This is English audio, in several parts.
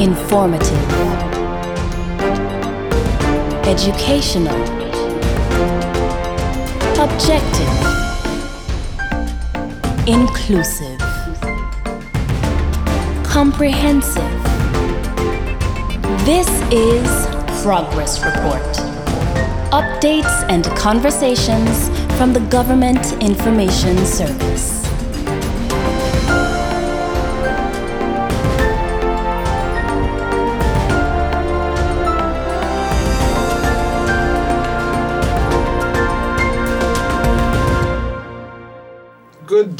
Informative. Educational. Objective. Inclusive. Comprehensive. This is Progress Report. Updates and conversations from the Government Information Service.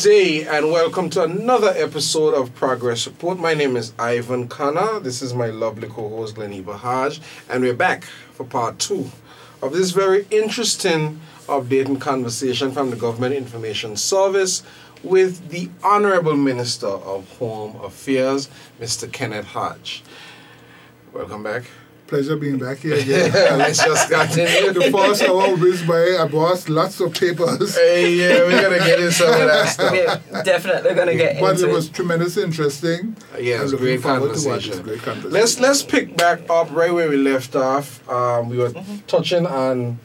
Day and welcome to another episode of Progress Report. My name is Ivan Kana. This is my lovely co-host Glennie Bahaj, and we're back for part two of this very interesting update and conversation from the Government Information Service with the Honorable Minister of Home Affairs, Mr. Kenneth Hodge. Welcome back. Pleasure being back here again. Let's just continue. the first hour whizzed by, I bought lots of papers. Hey, yeah, we're gonna get in some of that stuff. We're definitely gonna get But into it was it. tremendously interesting. Yeah, it's I'm looking great forward to what conversation. great conversation. Let's let's pick back up right where we left off. Um, we were Mm-hmm. touching on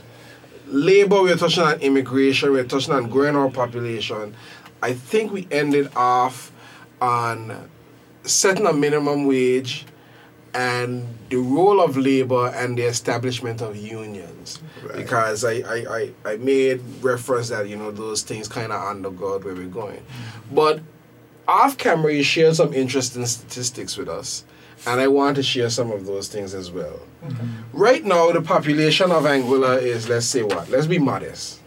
labor. We were touching on immigration. We were touching on growing our population. I think we ended off on setting a minimum wage and the role of labor and the establishment of unions. Right. Because I, I, I, I made reference that you know those things kind of undergird where we're going, but off camera, you shared some interesting statistics with us, and I want to share some of those things as well. Right now, the population of Anguilla is, let's say what? Let's be modest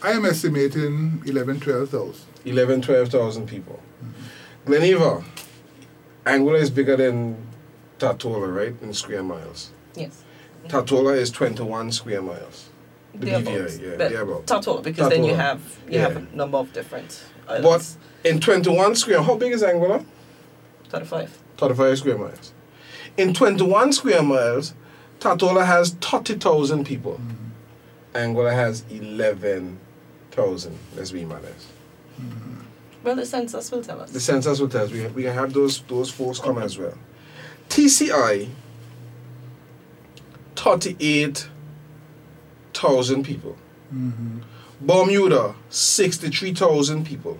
I am estimating 11, 12,000. 11, 12,000 people. Gleneva, Anguilla is bigger than Tortola, right? In square miles. Yes. Tortola is 21 square miles. The Thereabouts. BVI, yeah, But thereabout. Total, because then you have you have a number of different But in 21 square, how big is Anguilla? Thirty-five. 35 square miles. In 21 square miles, Tortola has 30,000 people. Mm-hmm. Anguilla has 11,000. Let's be honest. Mm-hmm. Well, the census will tell us. The census will tell us. We, we can have those, those folks come as well. TCI, 38,000 people. Mm-hmm. Bermuda, 63,000 people.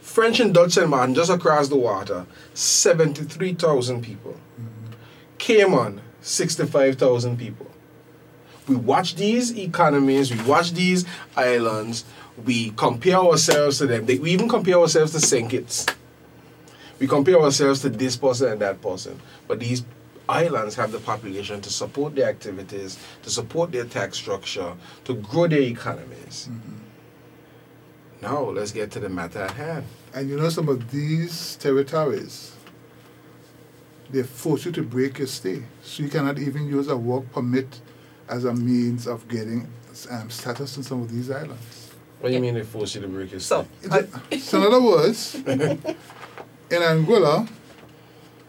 French and Dutch St. Martin, just across the water, 73,000 people. Cayman, 65,000 people. We watch these economies, we watch these islands, we compare ourselves to them. We even compare ourselves to St. Kitts. We compare ourselves to this person and that person. But these islands have the population to support their activities, to support their tax structure, to grow their economies. Now, let's get to the matter at hand. And you know, some of these territories, they force you to break your stay. So you cannot even use a work permit as a means of getting um, status in some of these islands. What do you mean they force you to break your So, stay? So, in other words, in Anguilla,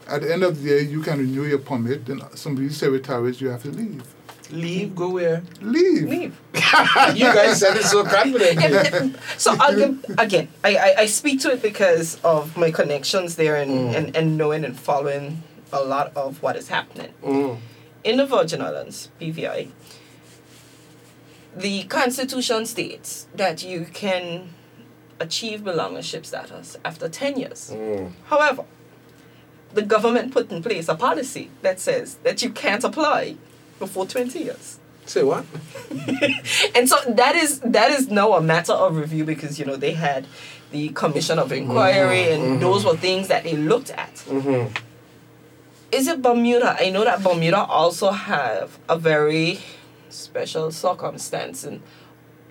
at the end of the day, you can renew your permit. In some of these territories, you have to leave. Leave, go where? Leave. leave. you guys said it so confidently. So I'll give, again, I, I, I speak to it because of my connections there and, Mm. and, and knowing and following a lot of what is happening. Mm. in the Virgin Islands, BVI, the Constitution states that you can achieve belongership status after 10 years. Mm. However, the government put in place a policy that says that you can't apply before 20 years. Say what? And so that is that is now a matter of review because you know they had the commission of inquiry and those were things that they looked at. Mm-hmm. Is it Bermuda? I know that Bermuda also have a very special circumstance and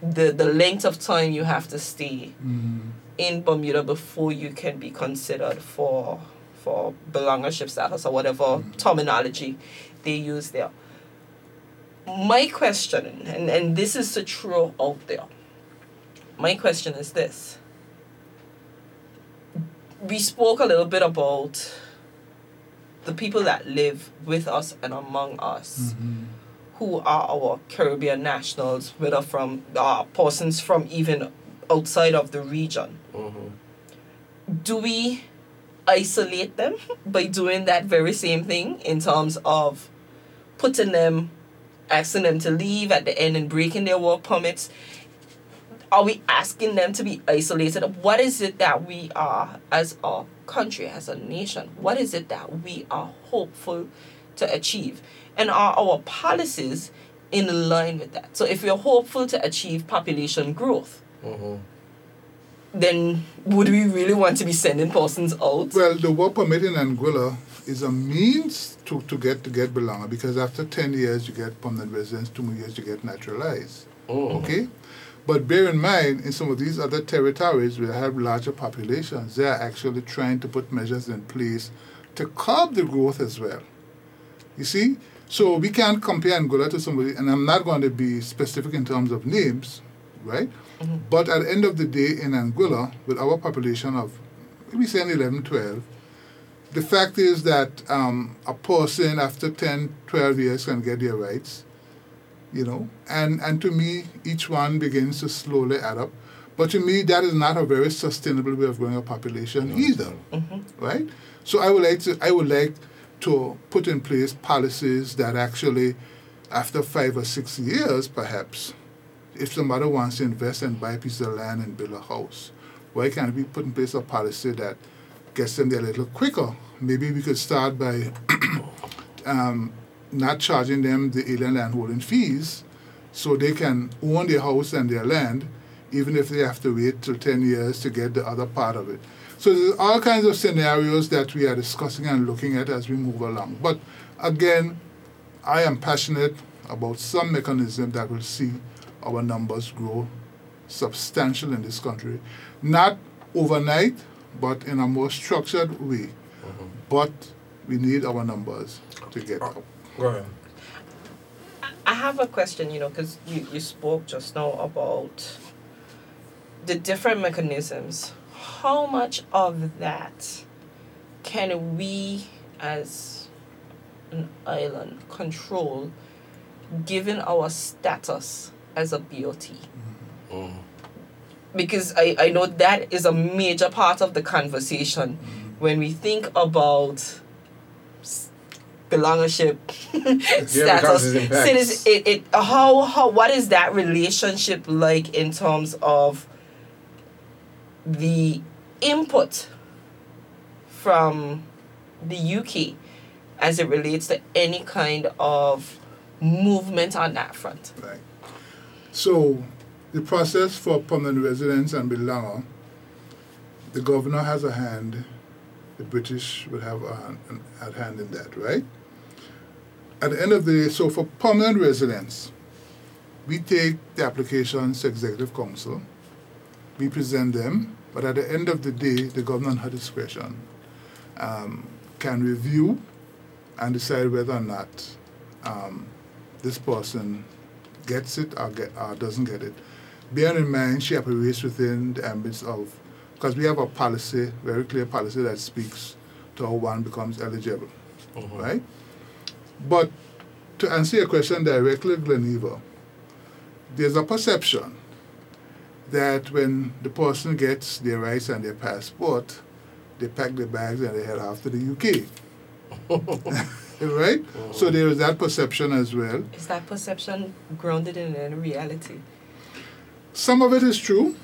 the the length of time you have to stay mm-hmm. in Bermuda before you can be considered for for belongership status or whatever mm-hmm. terminology they use there. My question, and, and this is to true out there. My question is this. We spoke a little bit about the people that live with us and among us mm-hmm. Who are our Caribbean nationals, whether from uh, persons from even outside of the region. Mm-hmm. Do we isolate them by doing that very same thing in terms of putting them, asking them to leave at the end and breaking their work permits? Are we asking them to be isolated? What is it that we are as a country, as a nation? What is it that we are hopeful to achieve? And are our policies in line with that? So if we're hopeful to achieve population growth, Mhm. then would we really want to be sending persons out? Well, the work permit in Anguilla is a means to, to get to get belong because after 10 years you get permanent residence, two more years you get naturalized. Mhm. Okay? But bear in mind, in some of these other territories where they have larger populations, they are actually trying to put measures in place to curb the growth as well. You see? So we can't compare Anguilla to somebody, and I'm not going to be specific in terms of names, right? But at the end of the day, in Anguilla, with our population of maybe saying 11, 12, the fact is that um, a person after 10, 12 years can get their rights, you know, and, and to me, each one begins to slowly add up. But to me, that is not a very sustainable way of growing a population either, right? So I would like to, I would like to put in place policies that actually, after five or six years, perhaps, if somebody wants to invest and buy a piece of land and build a house, why can't we put in place a policy that gets them there a little quicker? Maybe we could start by um, not charging them the alien landholding fees so they can own their house and their land, even if they have to wait till 10 years to get the other part of it. So there's all kinds of scenarios that we are discussing and looking at as we move along. But again, I am passionate about some mechanism that will see our numbers grow substantial in this country. Not overnight, but in a more structured way. Mm-hmm. But we need our numbers to get up. Go ahead. I have a question, you know, because you, you spoke just now about the different mechanisms. How much of that can we as an island control given our status as a BOT? Mhm. Because I, I know that is a major part of the conversation when we think about belongership status it citizen, it, it how how what is that relationship like in terms of the input from the UK as it relates to any kind of movement on that front Right. So the process for permanent residence and belonger, the governor has a hand, the British would have a hand, a hand in that, right? At the end of the day, so for permanent residence, we take the applications to Executive Council, we present them, but at the end of the day, the government her discretion um, can review and decide whether or not um, this person gets it or, get, or doesn't get it. Bear in mind, she operates within the ambits of, because we have a policy, very clear policy that speaks to how one becomes eligible, Mhm. right? But to answer your question directly, Gleneva, there's a perception that when the person gets their rights and their passport, they pack their bags and they head off to the UK. right? So there is that perception as well. is that perception grounded in any reality Some of it is true,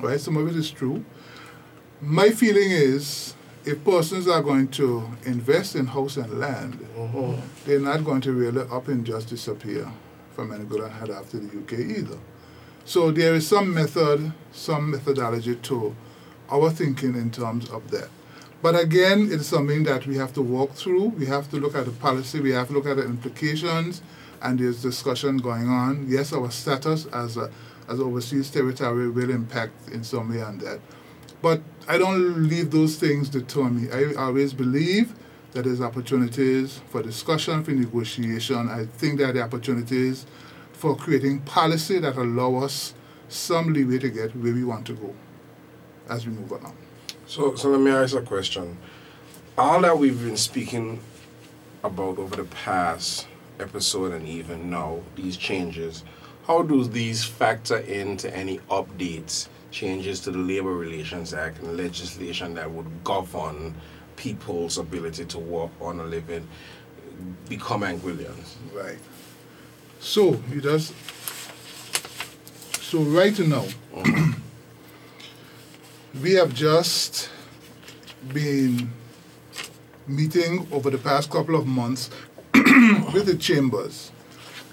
right? Some of it is true. My feeling is if persons are going to invest in house and land, Mhm. they're not going to really up and just disappear from Anguilla and head after the UK either. So there is some method, some methodology to our thinking in terms of that. But again, it's something that we have to walk through. We have to look at the policy, we have to look at the implications, and there's discussion going on. Yes, our status as a as overseas territory will impact in some way on that. But I don't leave those things deter me. I always believe that there's opportunities for discussion, for negotiation. I think are the opportunities for creating policy that allow us some leeway to get where we want to go as we move along. So, so let me ask a question. All that we've been speaking about over the past episode and even now, these changes, how do these factor into any updates, changes to the Labor Relations Act and legislation that would govern people's ability to work on a living become Anguillians. Right. So you just so right now we have just been meeting over the past couple of months with the chambers.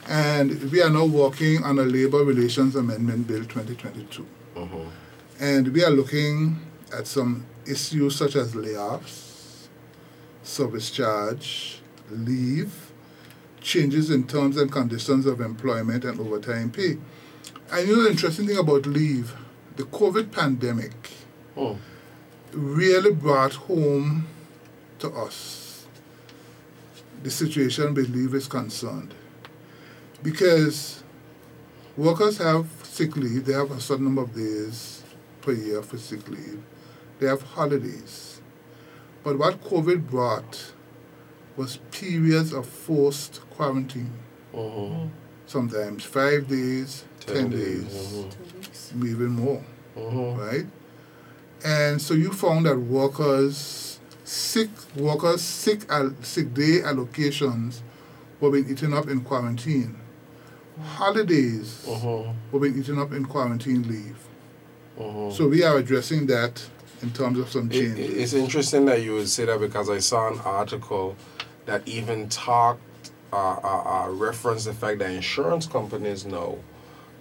And we are now working on a labor relations amendment bill 2022 Mhm. and we are looking at some issues such as layoffs service charge leave changes in terms and conditions of employment and overtime pay. And you know the interesting thing about leave, the COVID pandemic Hmm. really brought home to us the situation with leave is concerned. Because workers have sick leave, they have a certain number of days per year for sick leave, they have holidays. But what COVID brought was periods of forced quarantine. Mhm. Sometimes five days, ten, days, Mhm. maybe even more, Mhm. right? And so you found that workers, sick workers, sick al- sick day allocations were being eaten up in quarantine. Holidays Mhm. were being eaten up in quarantine leave. Mhm. So we are addressing that in terms of some changes. it- it's interesting that you would say that because I saw an article that even talked, uh, uh, uh, referenced the fact that insurance companies know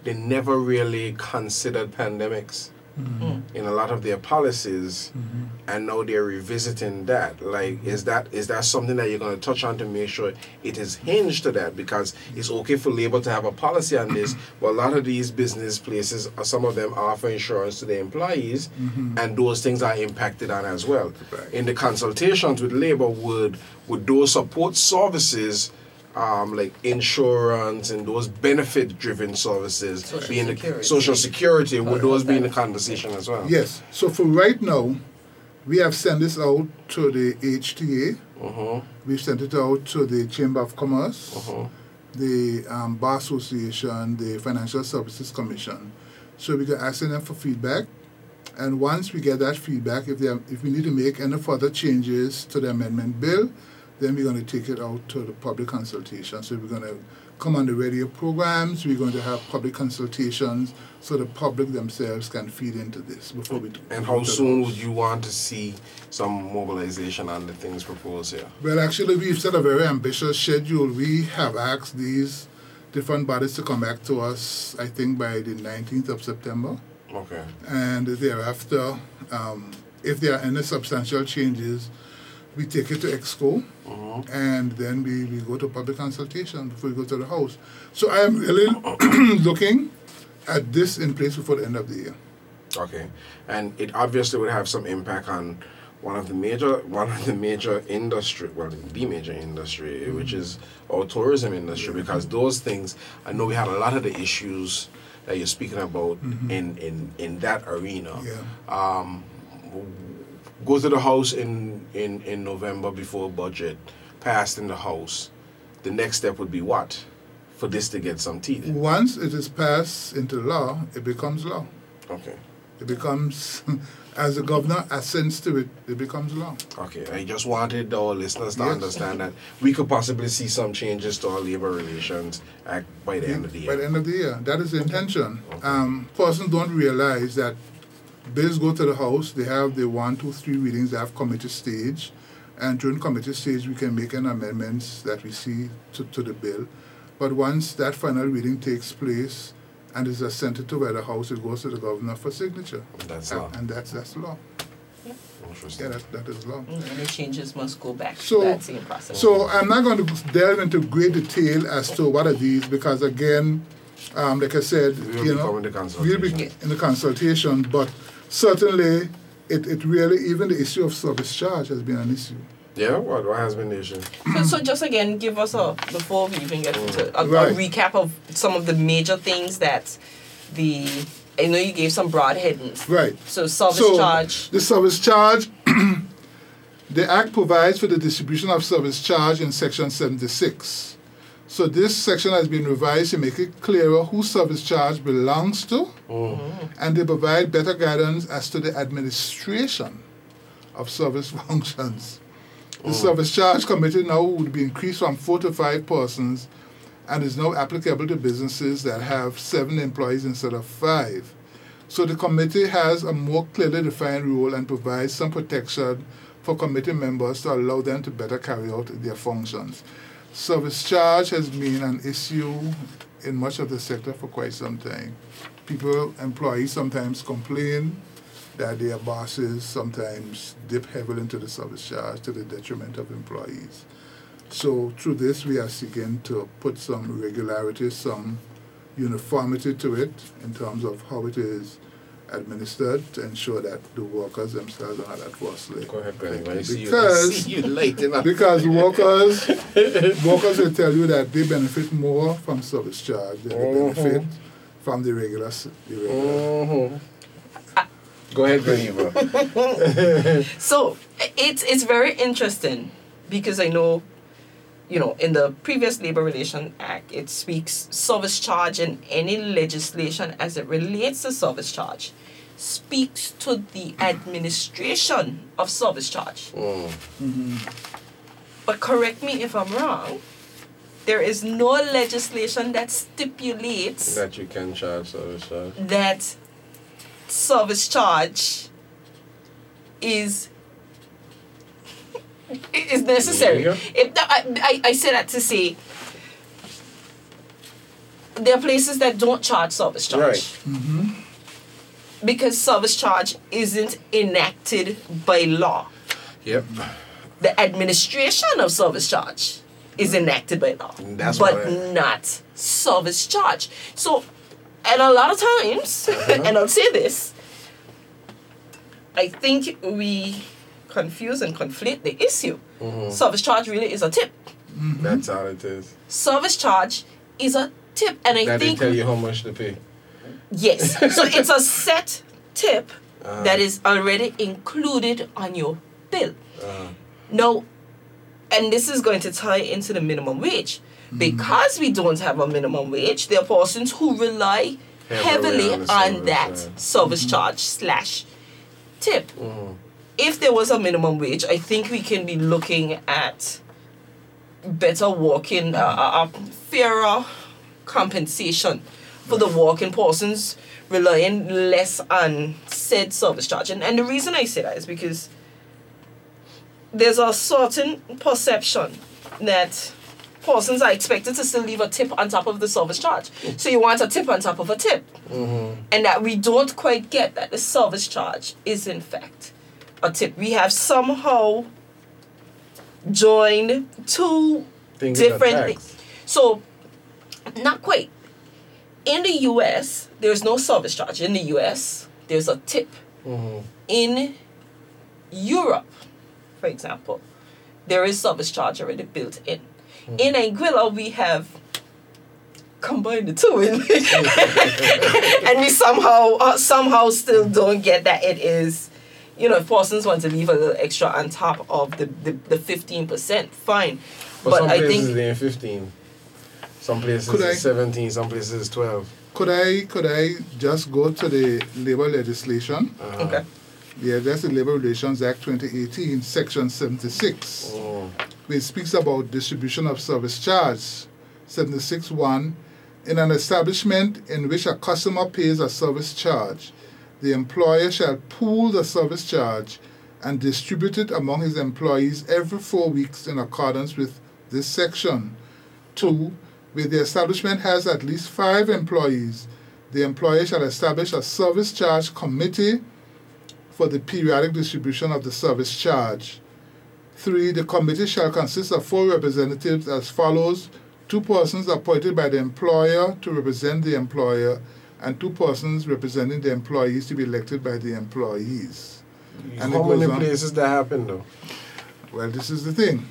they never really considered pandemics Mm-hmm. in a lot of their policies, mm-hmm. and now they're revisiting that. Like, is mm-hmm. that is that something that you're going to touch on to make sure it is hinged to that? Because it's okay for labor to have a policy on this, but a lot of these business places, uh, some of them offer insurance to their employees, and those things are impacted on as well. Right. In the consultations with labor, would would those support services? Um, like insurance and those benefit-driven services, Social being the security. social security, would Oh, those be in the conversation as well? Yes. So for right now, we have sent this out to the HTA. Mm-hmm. We've sent it out to the Chamber of Commerce, Mhm. the um, Bar Association, the Financial Services Commission. So we can ask them for feedback. And once we get that feedback, if, they are, if we need to make any further changes to the amendment bill, then we're going to take it out to the public consultation. So we're going to come on the radio programs, we're going to have public consultations so the public themselves can feed into this before we do And how soon would you want to see some mobilization on the things proposed here? Well, actually, we've set a very ambitious schedule. We have asked these different bodies to come back to us, I think, by the 19th of September. Okay. And thereafter, um, if there are any substantial changes, we take it to EXCO Mhm. and then we, we go to public consultation before we go to the House. So I am really looking at this in place before the end of the year. Okay. And it obviously would have some impact on one of the major one of the major industry well the major industry which is our tourism industry because those things I know we had a lot of the issues that you're speaking about in, in in that arena. Yeah. um, go to the house in, in, in November before budget passed in the house. The next step would be what? For this to get some teeth. Once it is passed into law, it becomes law. Okay. It becomes, as the governor assents to it, it becomes law. Okay. I just wanted our listeners to Yes. understand that we could possibly see some changes to our labor relations act by the end of the year. By the end of the year. That is the intention. Um, persons don't realize that bills go to the House, they have the one, two, three readings, they have committee stage. And during committee stage, we can make an amendments that we see to, to the bill. But once that final reading takes place and is assented to by the House, it goes to the governor for signature. That's And, law. and that's, that's law. Interesting. Yeah, that, that is law. Mm, Any changes must go back So- to that same process. So I'm not going to delve into great detail as to what are these because again, um, like I said, We'll you be know, coming to we'll be in the consultation, but certainly it, it really even the issue of service charge has been an issue. Yeah, what, what has been the issue? So, so just again, give us a before we even get into a, Right. a recap of some of the major things that the I know you gave some broad headings. Right. So service So, charge. The service charge, the Act provides for the distribution of service charge in Section 76. So this section has been revised to make it clearer who service charge belongs to, mm. and they provide better guidance as to the administration of service functions. The mm. service charge committee now would be increased from four to five persons and is now applicable to businesses that have seven employees instead of five. So the committee has a more clearly defined role and provides some protection for committee members to allow them to better carry out their functions. Service charge has been an issue in much of the sector for quite some time. People, employees sometimes complain that their bosses sometimes dip heavily into the service charge to the detriment of employees. So through this, we are seeking to put some regularity, some uniformity to it in terms of how it is administered to ensure that the workers themselves are not adversely. Go ahead, Granny. I see you. I Because- you lighting up. Because workers, workers will tell you that they benefit more from service charge than they benefit from the regular, the regular. Mhm. Go ahead, Granny. So it's it's very interesting because I know, you know, in the previous Labor Relation Act, it speaks service charge and any legislation as it relates to service charge speaks to the administration of service charge. Mm. But correct me if I'm wrong. There is no legislation that stipulates that you can charge service charge. that service charge is is necessary. If that, I, I, I say that to say there are places that don't charge service charge. Right. Mhm. Because service charge isn't enacted by law. Yep. The administration of service charge is enacted by law. That's but I- not service charge. So and a lot of times, and I'll say this, I think we confuse and conflate the issue. Mm-hmm. Service charge really is a tip. That's all it is. Service charge is a tip, and I That they think tell you how much to pay. yes. so it's a set tip Uh-huh. that is already included on your bill. Uh, Now, and this is going to tie into the minimum wage. Because we don't have a minimum wage, there are persons who rely Heavily heavily on on service that charge. service charge slash tip. If there was a minimum wage, I think we can be looking at better working, uh, uh, uh, fairer compensation for the working persons relying less on said service charge. And, and the reason I say that is because there's a certain perception that persons are expected to still leave a tip on top of the service charge. So you want a tip on top of a tip. And that we don't quite get that the service charge is in fact a tip. We have somehow joined two a different things. So not quite. In the US, there's no service charge. In the US, there's a tip. In Europe, for example, there is service charge already built in. In Anguilla, we have combined the two, and we somehow uh, somehow still don't get that it is. You know, if persons want to leave a little extra on top of the the, the 15%, fine. But, But some I places think they're in 15. Some places Could I- 17, some places it's 12. Could I could I just go to the labor legislation? okay. Yeah, that's the Labor Relations Act 2018, Section 76, Mm. which speaks about distribution of service charge. 76.1 In an establishment in which a customer pays a service charge, the employer shall pool the service charge and distribute it among his employees every four weeks in accordance with this section. Two, where the establishment has at least five employees, the employer shall establish a service charge committee for the periodic distribution of the service charge. Three, the committee shall consist of four representatives as follows two persons appointed by the employer to represent the employer, and two persons representing the employees to be elected by the employees. And How many on. places that happen though? Well, this is the thing.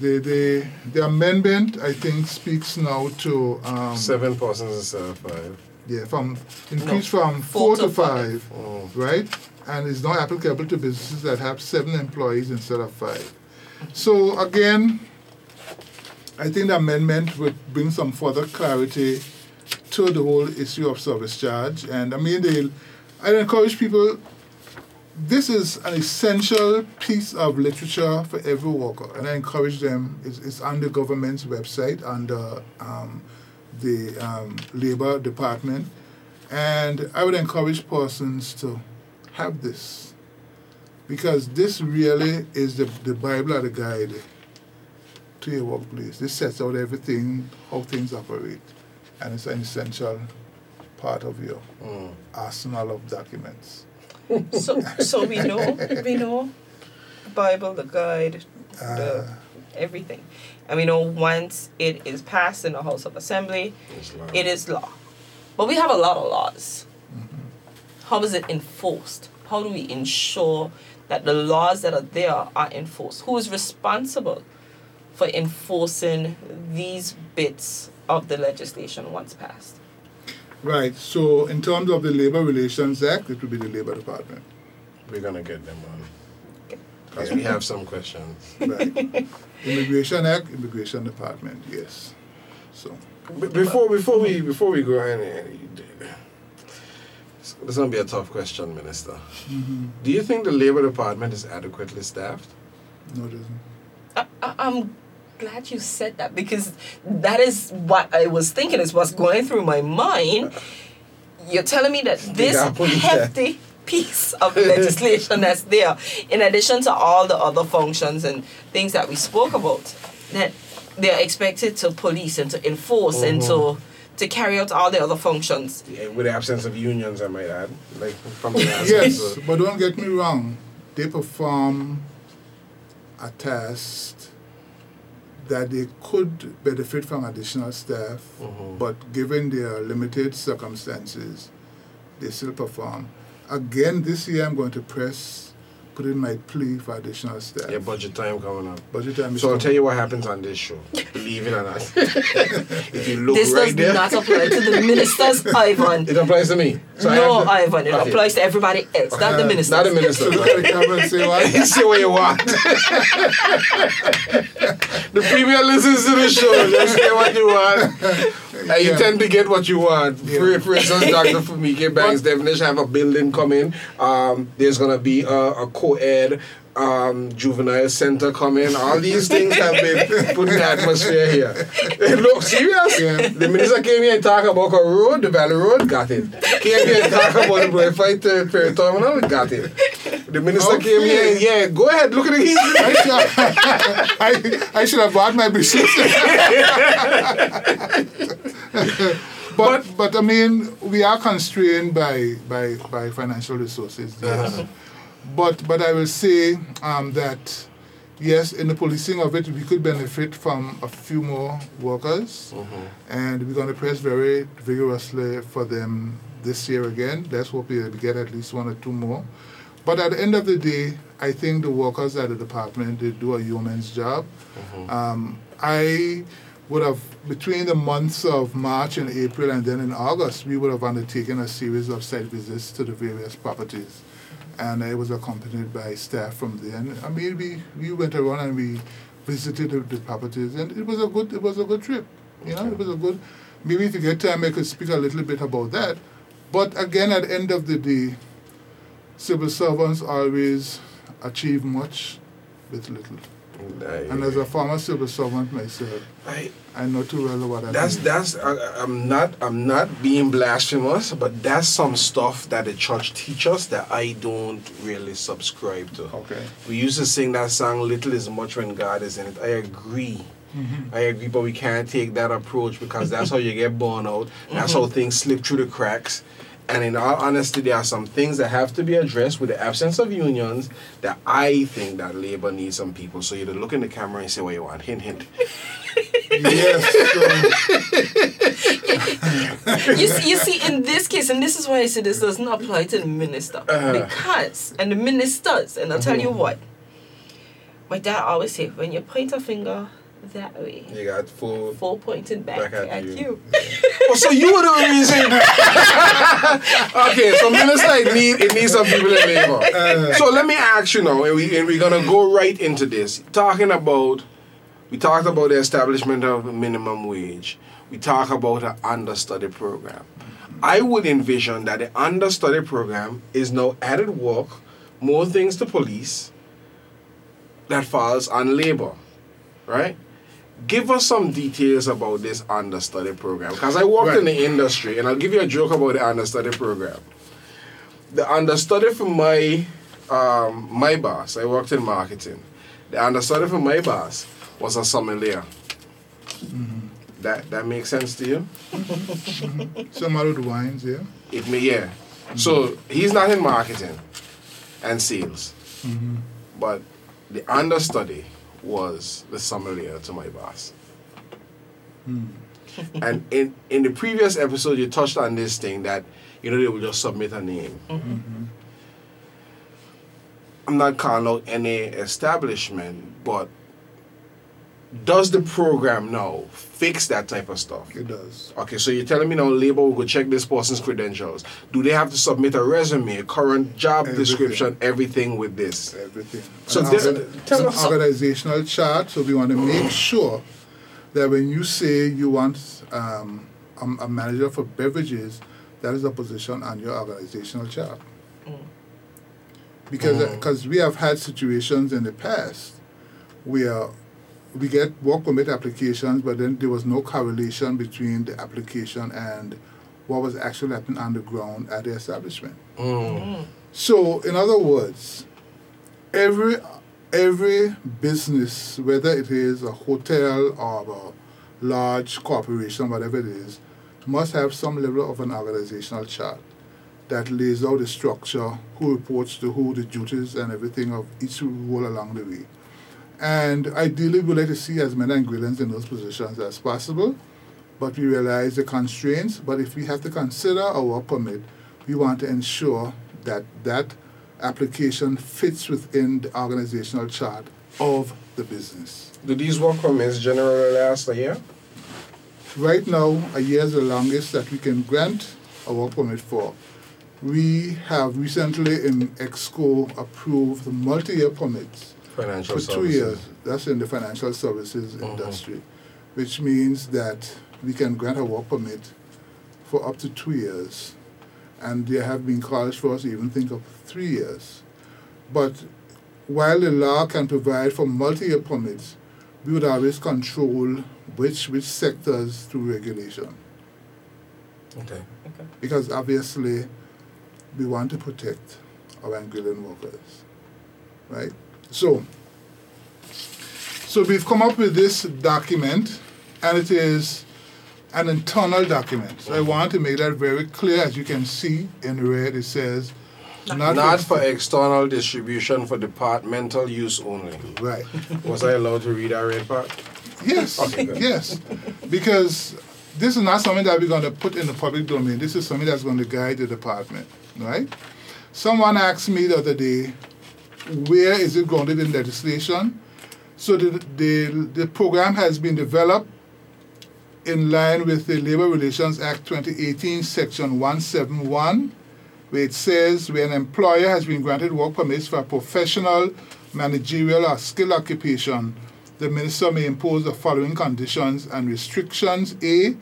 The, the, the amendment, I think, speaks now to um, Seven persons instead of five. yeah, from increase No, from four four, to to five. five, Mm. right? And it's now applicable to businesses that have seven employees instead of five. So again, I think the amendment would bring some further clarity to the whole issue of service charge. And I mean, they, I encourage people. This is an essential piece of literature for every worker, and I encourage them. It's, it's on the government's website under um, the um, labor department, and I would encourage persons to have this because this really is the, the Bible or the guide to your workplace. This sets out everything, how things operate, and it's an essential part of your Mm. arsenal of documents. So, so we know, we know, the Bible, the guide, the Uh, everything, and we know once it is passed in the House of Assembly, It's it is law. But we have a lot of laws. How is it enforced? How do we ensure that the laws that are there are enforced? Who is responsible for enforcing these bits of the legislation once passed? right. So, in terms of the Labor Relations Act, it would be the Labor Department. We're gonna get them on. Okay. Because we have some questions. Right. Immigration Act, Immigration Department. Yes. So. B- before before we before we go any, any this is gonna be a tough question, Minister. mhm. Do you think the Labor Department is adequately staffed? No, it isn't. I, I, I'm glad you said that because that is what I was thinking is what's going through my mind. You're telling me that this hefty piece of legislation that's there, in addition to all the other functions and things that we spoke about, that they're expected to police and to enforce and to mm-hmm. to carry out all the other functions. Yeah, with the absence of unions, I might add. Like from the absence Yes, but don't get me wrong. They perform a test that they could benefit from additional staff, Mhm. but given their limited circumstances, they still perform. Again, this year I'm going to press, put in my plea for additional staff. Yeah, budget time coming up. Budget time is So I'll tell you what happens on this show. Believe it or not. if you look this right does there, not apply to the ministers, Ivan. it applies to me. So no, to- Ivan, it Okay. applies to everybody else, not the Uh, ministers. Not the minister. So look at the camera and say what? You say what you want. the premier listens to the show. Just say what you want. And you Yeah. tend to get what you want. Yeah. For, for instance, Dr. Fumike Banks definition have a building coming. Um, there's gonna be a, a co-ed um, juvenile center coming. All these things have been put in the atmosphere here. Look, serious? Yeah. The minister came here and talked about a road, the Valley Road, got it. Came here and talked about the Blowing Point Ferry Terminal, got it. The minister came here and, yeah, go ahead, look at the heat. I should, I, I should have bought my business. but but I mean we are constrained by by, by financial resources. Yes. But but I will say um, that yes, in the policing of it, we could benefit from a few more workers, and we're going to press very vigorously for them this year again. Let's hope we get at least one or two more. But at the end of the day, I think the workers at the department they do a yeoman's job. Um, I would have between the months of March and April, and then in August, we would have undertaken a series of site visits to the various properties, and I was accompanied by staff from there. And I mean, we, we went around and we visited the, the properties, and it was a good it was a good trip. You know, it was a good. Maybe if you get time, I could speak a little bit about that. But again, at the end of the day, civil servants always achieve much with little. And as a former civil servant myself, I, I know too well what I that's mean. that's I, I'm not I'm not being blasphemous, but that's some stuff that the church teaches that I don't really subscribe to. Okay. We used to sing that song "Little is much when God is in it." I agree. Mm-hmm. I agree, but we can't take that approach because that's how you get born out. That's how mm-hmm. things slip through the cracks. And in all honesty, there are some things that have to be addressed with the absence of unions that I think that labor needs some people. So you look in the camera and say what you want. Hint, hint. Yes. You see, you see, in this case, and this is why I say this does not apply to the minister Uh-huh. because and the ministers, and I'll tell you what. My dad always say, when you point a finger that way, You got full. full pointing back, Back at at, you. you. Oh, so you were the reason. okay, so minister, it need it needs some people in labor. so let me ask you now, and we and we're gonna go right into this, talking about We talked about the establishment of a minimum wage. We talk about an understudy program. I would envision that the understudy program is now added work, more things to police that falls on labor, right? Give us some details about this understudy program because I worked in the industry and I'll give you a joke about the understudy program. The understudy for my um, my boss, I worked in marketing. The understudy for my boss was a sommelier. Mm-hmm. That that makes sense to you? Mm-hmm. Some other wines, yeah. It may yeah. So mm-hmm. he's not in marketing and sales, but the understudy was the sommelier to my boss. Hmm. and in in the previous episode, you touched on this thing that you know they will just submit a name. I'm not calling out any establishment, but does the program now fix that type of stuff? It does. Okay, so you're telling me now labor will go check this person's credentials. Do they have to submit a resume, a current job Everything. description, everything with this? Everything. So An this- organ- tell an us some- organizational chart. So we want to make sure that when you say you want um, a, a manager for beverages, that is a position on your organizational chart. Because Mm. because we have had situations in the past where we get work permit applications, but then there was no correlation between the application and what was actually happening on the ground at the establishment. Mm. Mm. So, in other words, every every business, whether it is a hotel or a large corporation, whatever it is, must have some level of an organizational chart that lays out the structure, who reports to who, the duties and everything of each role along the way. And ideally, we'd like to see as many Anguillans in those positions as possible, but we realize the constraints. But if we have to consider our permit, we want to ensure that that application fits within the organizational chart of the business. Do these work permits generally last a year? Right now, a year is the longest that we can grant a work permit for. We have recently in EXCO approved multi-year permits Financial for services. two years. That's in the financial services mm-hmm. industry, which means that we can grant a work permit for up to two years. And there have been calls for us to even think of three years. But while the law can provide for multi-year permits, we would always control which which sectors through regulation. Okay. okay. Because obviously we want to protect our Anguillan workers. Right? So so we've come up with this document and it is an internal document. So I want to make that very clear as you can see in red it says not, Not for external distribution, for departmental use only. right. Was I allowed to read that red part? Yes, Okay, yes. Because this is not something that we're going to put in the public domain. This is something that's going to guide the department, right? Someone asked me the other day, where is it grounded in legislation? So the, the, the program has been developed in line with the Labor Relations Act 2018, Section 171, where it says where an employer has been granted work permits for a professional, managerial, or skilled occupation, the minister may impose the following conditions and restrictions. A,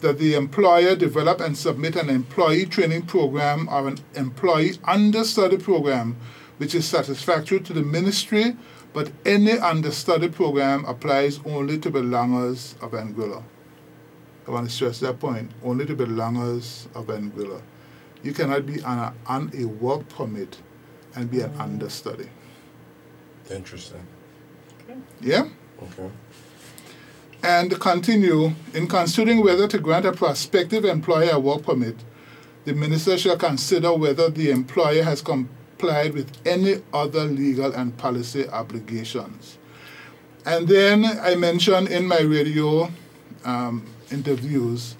that the employer develop and submit an employee training program or an employee understudy program which is satisfactory to the ministry, but any understudy program applies only to belongers of Anguilla. I want to stress that point, only to belongers of Anguilla. You cannot be on a, on a work permit and be an mm. understudy. Interesting. Okay. Yeah? Okay. And continue, in considering whether to grant a prospective employer a work permit, the minister shall consider whether the employer has complied with any other legal and policy obligations. And then I mentioned in my radio um, interviews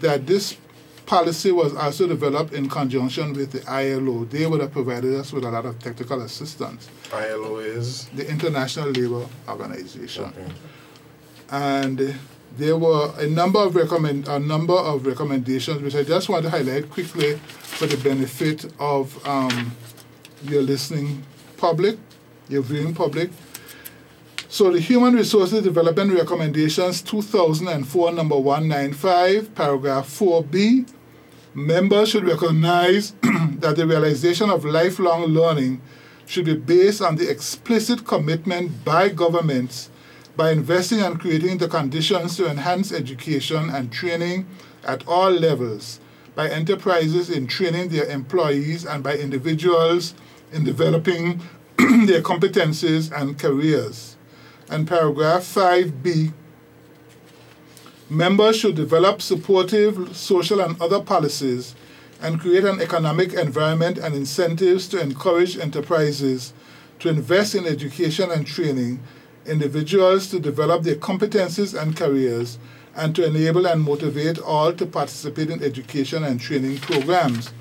that this policy was also developed in conjunction with the ILO. They would have provided us with a lot of technical assistance, ILO is. the International Labour Organization Okay. and there were a number of recommend a number of recommendations which I just want to highlight quickly for the benefit of um, your listening public, your viewing public. So the Human Resources Development Recommendations 2004, number 195, paragraph 4b, members should recognize that the realization of lifelong learning should be based on the explicit commitment by governments by investing and creating the conditions to enhance education and training at all levels, by enterprises in training their employees, and by individuals in developing their competencies and careers and paragraph 5b, members should develop supportive social and other policies and create an economic environment and incentives to encourage enterprises to invest in education and training, individuals to develop their competencies and careers, and to enable and motivate all to participate in education and training programs.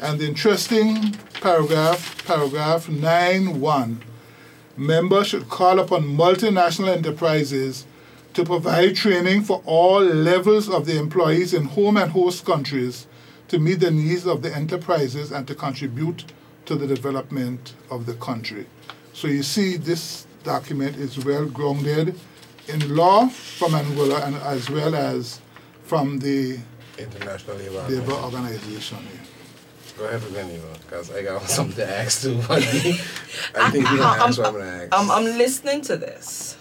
And the interesting paragraph, paragraph 9.1, members should call upon multinational enterprises to provide training for all levels of the employees in home and host countries to meet the needs of the enterprises and to contribute to the development of the country. So you see, this document is well grounded in law from Anguilla and as well as from the International Labour. labor organization. Go ahead with any because I got something to ask too. But I think you're I- gonna ask I'm- what I'm gonna ask. I'm, I'm listening to this.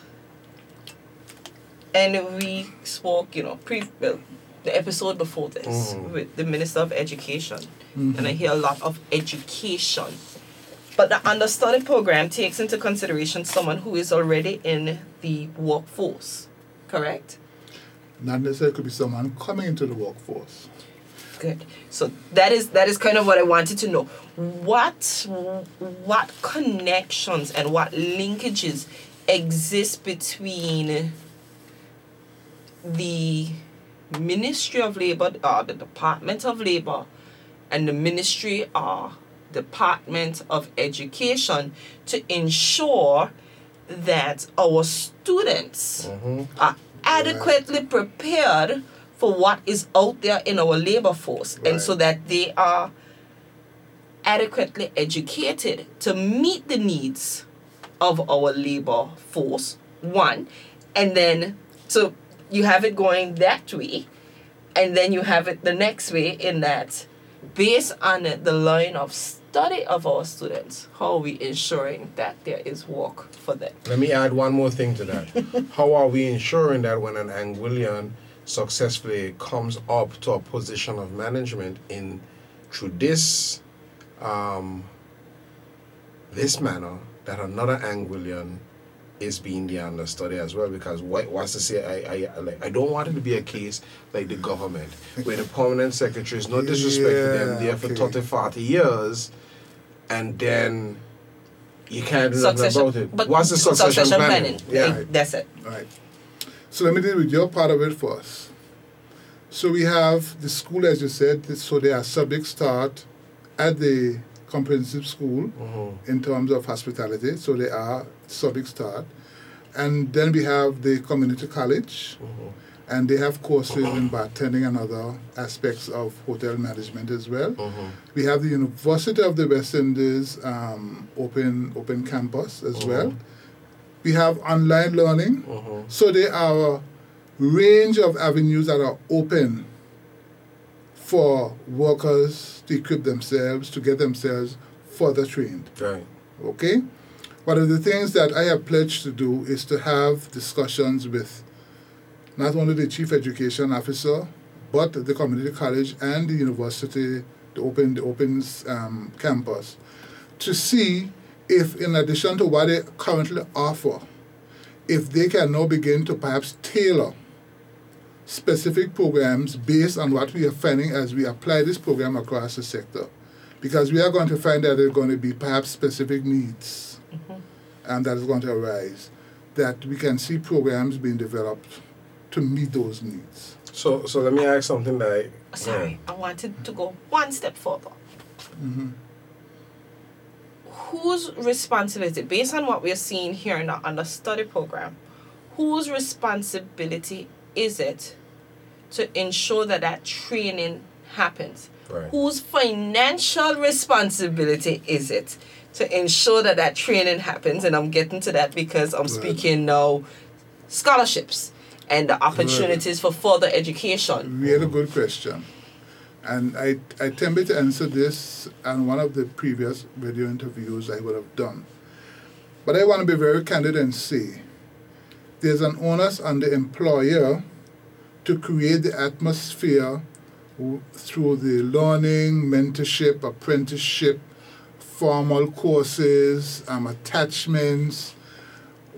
And we spoke, you know, pre well, the episode before this Mhm. with the Minister of Education. And I hear a lot of education. But the understudy program takes into consideration someone who is already in the workforce, correct? Not necessarily it could be someone coming into the workforce. Good. So that is that is kind of what I wanted to know. What what connections and what linkages exist between the Ministry of Labor, uh, the Department of Labor, and the Ministry of Department of Education to ensure that our students Mhm. are adequately prepared for what is out there in our labor force and so that they are adequately educated to meet the needs of our labor force one. And then so you have it going that way and then you have it the next way in that based on the line of study of our students how are we ensuring that there is work for them. Let me add one more thing to that. How are we ensuring that when an Anguillian successfully comes up to a position of management in through this um, this manner that another Anguillian is being the understudy as well because what wants to say I, I like I don't want it to be a case like the government where the permanent secretaries no disrespect to them Yeah, there for okay. 30 40 years and then you can't do nothing about it. but What's the succession, planning? Yeah. Eh, that's it Right. So let me deal with your part of it first. So we have the school, as you said, so they are subject start at the comprehensive school Mhm. in terms of hospitality. So they are subject start. And then we have the community college, Mhm. and they have courses in bartending and other aspects of hotel management as well. Mhm. We have the University of the West Indies um, open open campus as well. We have online learning. Mhm. So there are a range of avenues that are open for workers to equip themselves, to get themselves further trained. Right. Okay? One of the things that I have pledged to do is to have discussions with not only the chief education officer, but the community college and the university, the open the open um, campus, to see if, in addition to what they currently offer, if they can now begin to perhaps tailor specific programs based on what we are finding as we apply this program across the sector. Because we are going to find that there are going to be perhaps specific needs mm-hmm. and that is going to arise that we can see programs being developed to meet those needs. So so let me ask something that I Sorry, I wanted to go one step further. Mm-hmm. Whose responsibility, based on what we're seeing here in the understudy program, whose responsibility is it to ensure that that training happens? Right. Whose financial responsibility is it to ensure that that training happens, and I'm getting to that because I'm speaking now scholarships and the opportunities for further education. Really good question. And I, I attempted to answer this on one of the previous video interviews I would have done. But I want to be very candid and say there's an onus on the employer to create the atmosphere through the learning, mentorship, apprenticeship, formal courses, um, attachments,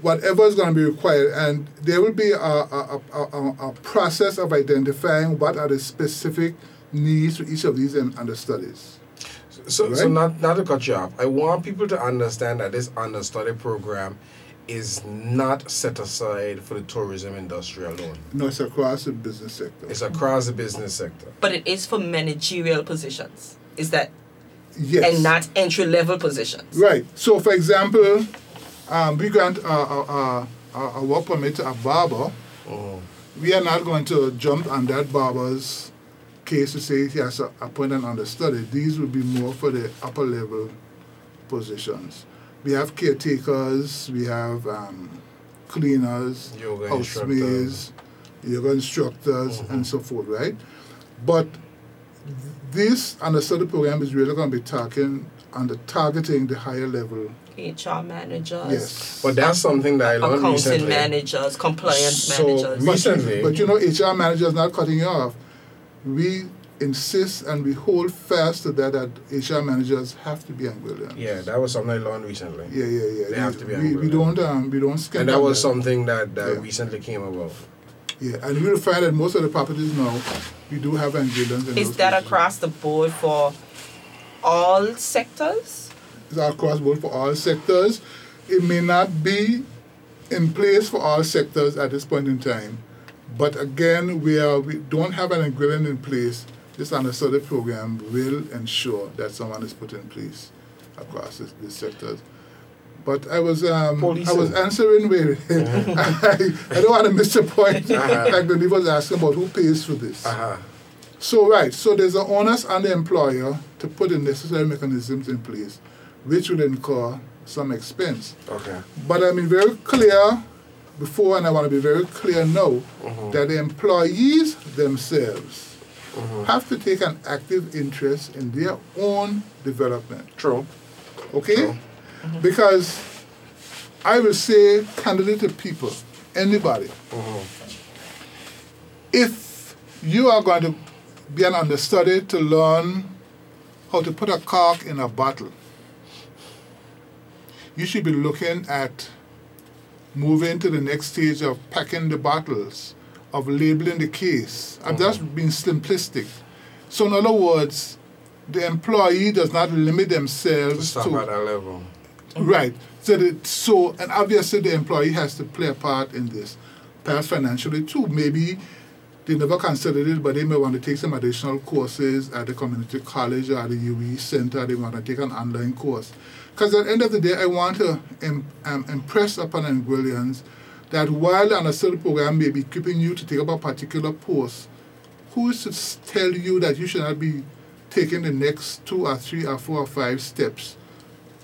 whatever is going to be required, and there will be a, a, a, a, a process of identifying what are the specific needs for each of these understudies. So, so Right. not not to cut you off, I want people to understand that this understudy program is not set aside for the tourism industry alone. No, it's across the business sector. It's across the business sector. But it is for managerial positions. Is that yes. and not entry level positions? Right. So, for example, um, we grant a, a, a, a a work permit to a barber. Mhm. We are not going to jump on that barber's case to say he has to appoint an understudy. These would be more for the upper level positions. We have caretakers, we have um, cleaners, Yoga housemaids, yoga instructors, and so forth, right? But this understudy program is really going to be talking on the targeting the higher level. HR managers, Yes. But that's something that I learned accounting recently. managers, compliance So, managers. Recently- But you know, HR manager is not cutting you off. We insist and we hold fast to that that HR managers have to be Anguillians. Yeah, that was something I learned recently. Yeah, yeah, yeah. They have to be we, we don't um, we don't skip And that on was something that, that Yeah. recently came about. Yeah, and you'll find that most of the properties now we do have Anguillians. in Is that places. across the board for all sectors? It's across board for all sectors. It may not be in place for all sectors at this point in time, but again, we are we don't have an agreement in place. This understudy program will ensure that someone is put in place across this, these sectors. But I was um, I was answering with I, I don't want to miss the point. Uh-huh. Like the was asking about who pays for this. Uh-huh. So right, so there's an onus on the employer to put the necessary mechanisms in place, which will incur some expense. Okay. But I mean very clear before, and I want to be very clear now, Mhm. that the employees themselves Mhm. have to take an active interest in their own development. True. Okay? True. Because I will say candidly to people, anybody, Mhm. if you are going to be an understudy to learn how to put a cork in a bottle, you should be looking at moving to the next stage of packing the bottles, of labeling the case. I'm mm-hmm. just being simplistic. So, in other words, the employee does not limit To themselves stop to at that level. Right. So, the, so and obviously the employee has to play a part in this, perhaps financially too. Maybe they never considered it, but they may want to take some additional courses at the community college or at the UWI center. They want to take an online course. Because at the end of the day, I want to im- um, impress upon Anguillians that while an understudy program may be equipping you to take up a particular post, who is to tell you that you should not be taking the next two or three or four or five steps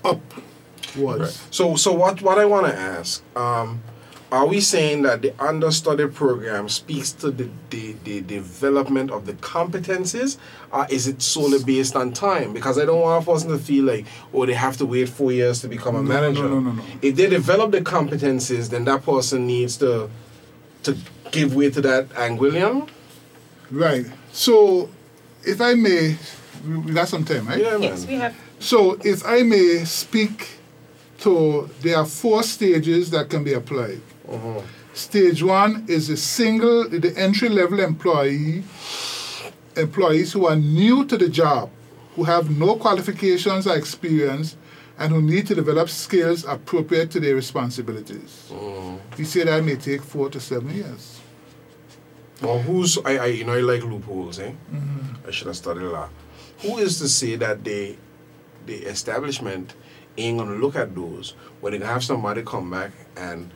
upwards? So, so what, what I want to ask, um, are we saying that the understudy program speaks to the, the, the development of the competencies, or is it solely based on time? Because I don't want a person to feel like, oh, they have to wait four years to become a No, manager. no, no, no, no. If they develop the competencies, then that person needs to to give way to that Anguillian. Right. So, if I may, we we got some time, right? Yeah, man. Yes, we have. So, if I may speak to, there are four stages that can be applied. Stage one is a single, the entry level employee, employees who are new to the job, who have no qualifications or experience, and who need to develop skills appropriate to their responsibilities. Mhm. We say that may take four to seven years. Well, who's I, I you know I like loopholes, eh? Mm-hmm. I should have studied law. Who is to say that they, the establishment, ain't gonna look at those when they have somebody come back and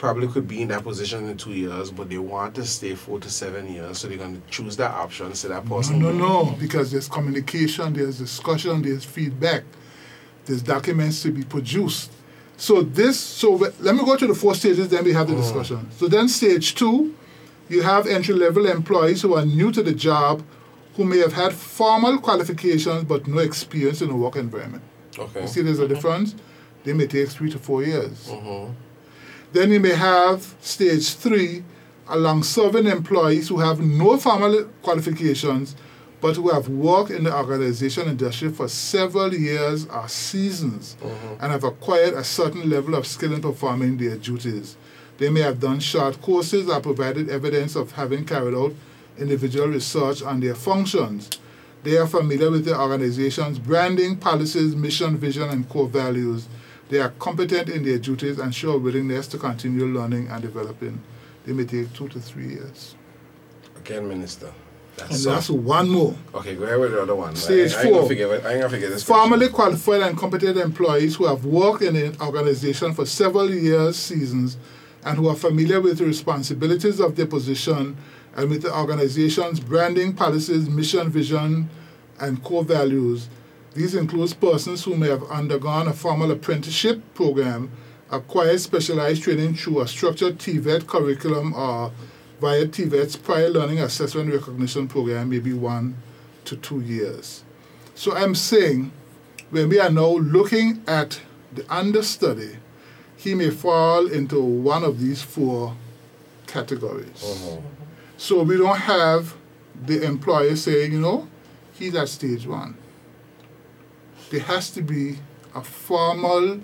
probably could be in that position in two years, but they want to stay four to seven years, so they're gonna choose that option. So that person. No, no, no, because there's communication, there's discussion, there's feedback. There's documents to be produced. So this, so let me go to the four stages, then we have the discussion. So then stage two, you have entry-level employees who are new to the job, who may have had formal qualifications but no experience in the work environment. Okay. You see there's a difference? They may take three to four years. Mm-hmm. Then you may have stage three, along serving employees who have no formal qualifications but who have worked in the organization industry for several years or seasons mm-hmm. and have acquired a certain level of skill in performing their duties. They may have done short courses or provided evidence of having carried out individual research on their functions. They are familiar with the organization's branding, policies, mission, vision, and core values. They are competent in their duties and show a willingness to continue learning and developing. They may take two to three years. Again, Minister. And That's that's one more. Okay, go ahead with the other one. Stage I, I four. forget. I ain't gonna forget this. Formally qualified and competent employees who have worked in an organization for several years, seasons, and who are familiar with the responsibilities of their position and with the organization's branding, policies, mission, vision, and core values. These include persons who may have undergone a formal apprenticeship program, acquired specialized training through a structured TVET curriculum or via TVET's prior learning assessment recognition program, maybe one to two years. So I'm saying when we are now looking at the understudy, he may fall into one of these four categories. Mhm. So we don't have the employer saying, you know, he's at stage one. There has to be a formal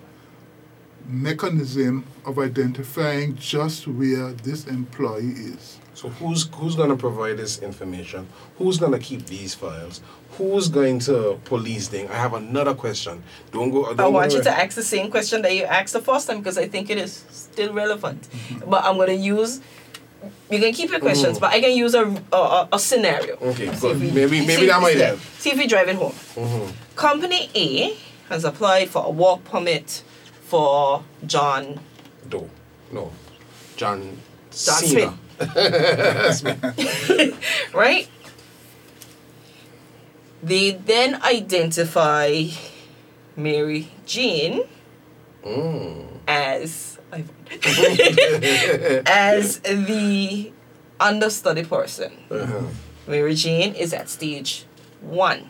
mechanism of identifying just where this employee is. So who's who's gonna provide this information? Who's gonna keep these files? Who's going to police them? I have another question. Don't go. Don't I want go you to ask the same question that you asked the first time because I think it is still relevant. Mm-hmm. But I'm going to use. You can keep your questions, but I can use a a, a, a scenario. Okay, good. we- Maybe- maybe that might help. See if we drive it home. Mhm. Company A has applied for a work permit for John Doe. no, John. John Cena. right? They then identify Mary Jean Mm. as as the understudy person. Uh-huh. Mary Jean is at stage one.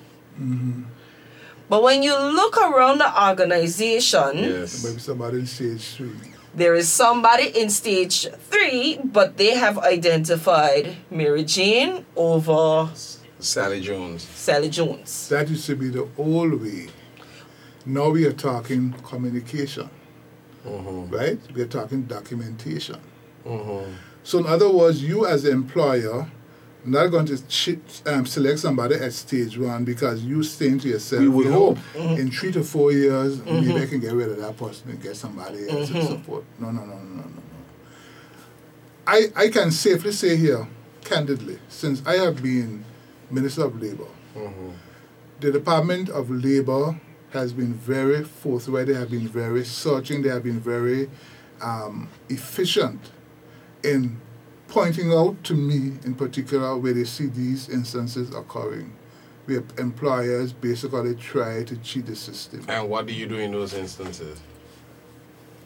But when you look around the organization, Yes. Maybe somebody in stage three. there is somebody in stage three, but they have identified Mary Jean over Sally Jones. Sally Jones. That used to be the old way. Now we are talking communication, Mm-hmm. right? We are talking documentation. Mm-hmm. So in other words, you as the employer not going to ch- um, select somebody at stage one because you saying to yourself, We you know, hope. in three to four years, maybe I can get rid of that person and get somebody else in support. No, no, no, no, no, no, no. I, I can safely say here, candidly, since I have been Minister of Labor, Mm-hmm. the Department of Labor has been very forthright. They have been very searching. They have been very um, efficient in pointing out to me, in particular, where they see these instances occurring, where employers basically try to cheat the system. And what do you do in those instances?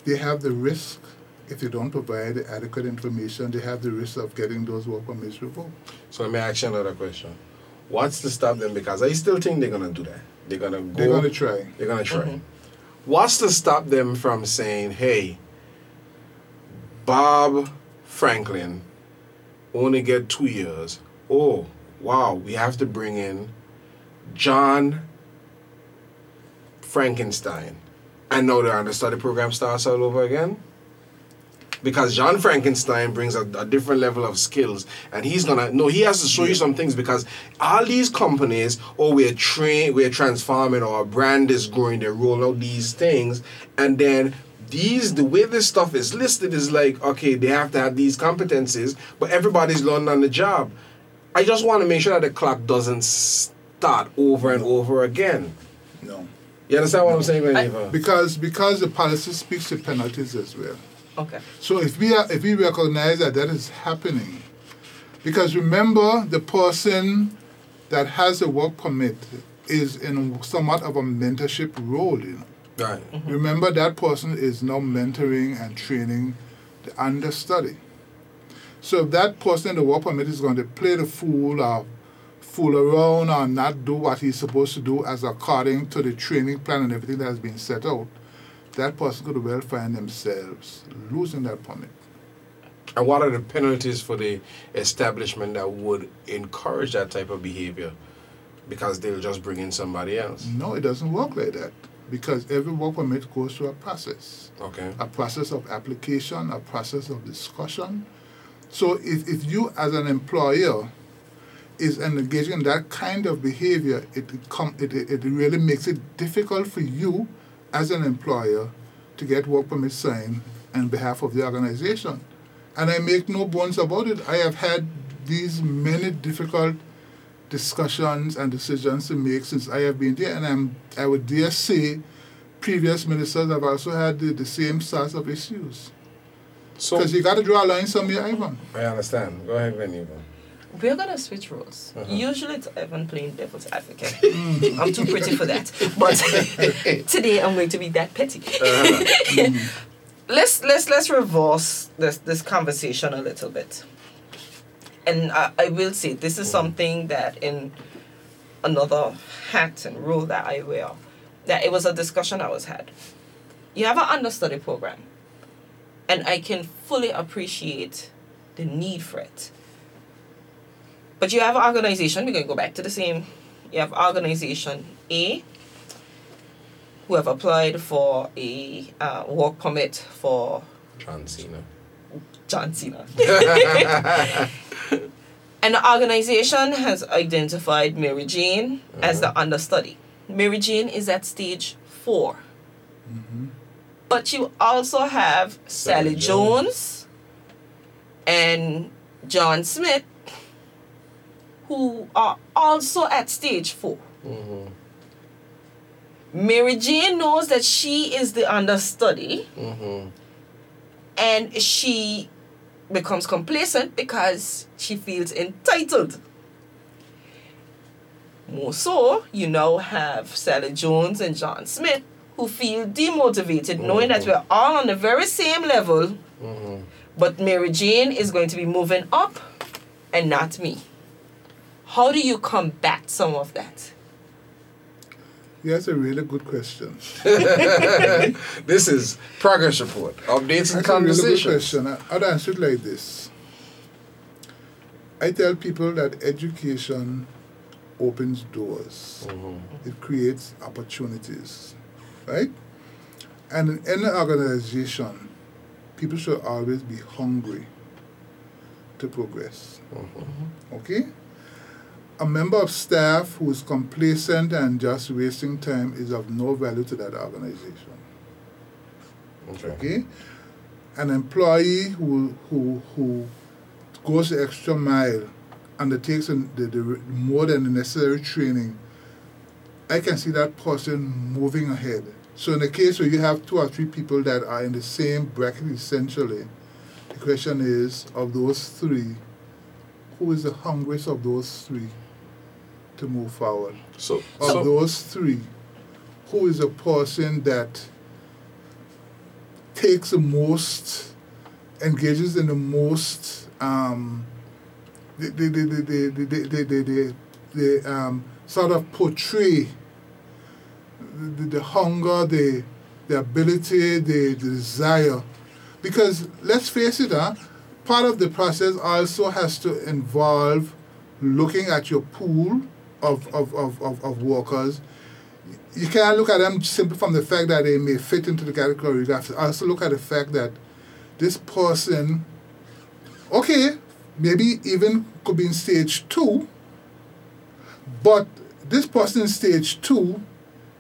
They have the risk. If they don't provide adequate information, they have the risk of getting those work permits revoked. So let me ask you another question. What's to stop them? Because I still think they're gonna do that. They're gonna go. They're going to try. They're gonna try. Mhm. What's to stop them from saying, "Hey, Bob Franklin only get two years. Oh, wow! We have to bring in John Frankenstein, and now the understudy program starts all over again." Because John Frankenstein brings a, a different level of skills, and he's gonna no, he has to show you some things because all these companies, oh, we're train, we're transforming, or our brand is growing, they roll out these things, and then these the way this stuff is listed is like okay, they have to have these competencies, but everybody's learning on the job. I just want to make sure that the clock doesn't start over and over again. No. You understand what I'm saying, Geneva? Because because the policy speaks to penalties as well. Okay. So if we are, if we recognize that that is happening, because remember the person that has a work permit is in somewhat of a mentorship role, you know. Right. Mm-hmm. Remember, that person is now mentoring and training the understudy. So if that person in the work permit is going to play the fool or fool around or not do what he's supposed to do as according to the training plan and everything that has been set out, that person could well find themselves losing that permit. And what are the penalties for the establishment that would encourage that type of behavior? Because they'll just bring in somebody else. No, it doesn't work like that because every work permit goes through a process. Okay. a process of application, a process of discussion. So if, if you as an employer is engaging in that kind of behavior, it, it, com- it, it it really makes it difficult for you as an employer to get work permit signed on behalf of the organization. And I make no bones about it. I have had these many difficult discussions and decisions to make since I have been there, and I'm I would dare say previous ministers have also had the, the same sorts of issues. So Because you got to draw a line somewhere, Ivan. I understand. Go ahead, Veniva. We're gonna switch roles. Uh-huh. Usually it's Evan playing devil's advocate. Mm. I'm too pretty for that. But today I'm going to be that petty. Uh-huh. Mm. let's let's let's reverse this this conversation a little bit. And I, I will say this is something that in another hat and role that I wear, that it was a discussion that was had. You have an understudy program, and I can fully appreciate the need for it. But you have an organization, we're going to go back to the same. You have organization A, who have applied for a uh, work permit for John Cena. John Cena. and the organization has identified Mary Jane as the understudy. Mary Jane is at stage 4 But you also have Sally Sally Jones and John Smith, who are also at stage 4 Mm-hmm. Mary Jane knows that she is the understudy Mm-hmm. and she becomes complacent because she feels entitled. More so, you now have Sally Jones and John Smith who feel demotivated, knowing that we're all on the very same level, Mm-hmm. but Mary Jane is going to be moving up and not me. How do you combat some of that? Yeah, that's a really good question. This is progress report, updates and That's a really good question. I- I'd answer it like this. I tell people that education opens doors. Mm-hmm. It creates opportunities, right? And in any organization, people should always be hungry to progress. Okay? A member of staff who is complacent and just wasting time is of no value to that organization. Okay. Okay? An employee who, who, who goes the extra mile, undertakes the, the, more than the necessary training, I can see that person moving ahead. So, in the case where you have two or three people that are in the same bracket essentially, the question is of those three, who is the hungriest of those three to move forward? So, of so those three, who is a person that takes the most, engages in the most, um, the, the, the, the, the, the, the, the, the, the um, sort of portray the, the hunger, the, the ability, the, the desire. Because let's face it, huh, part of the process also has to involve looking at your pool of, of, of, of, of workers. You can't look at them simply from the fact that they may fit into the category. You have to also look at the fact that this person, okay, maybe even could be in stage two, but this person in stage two,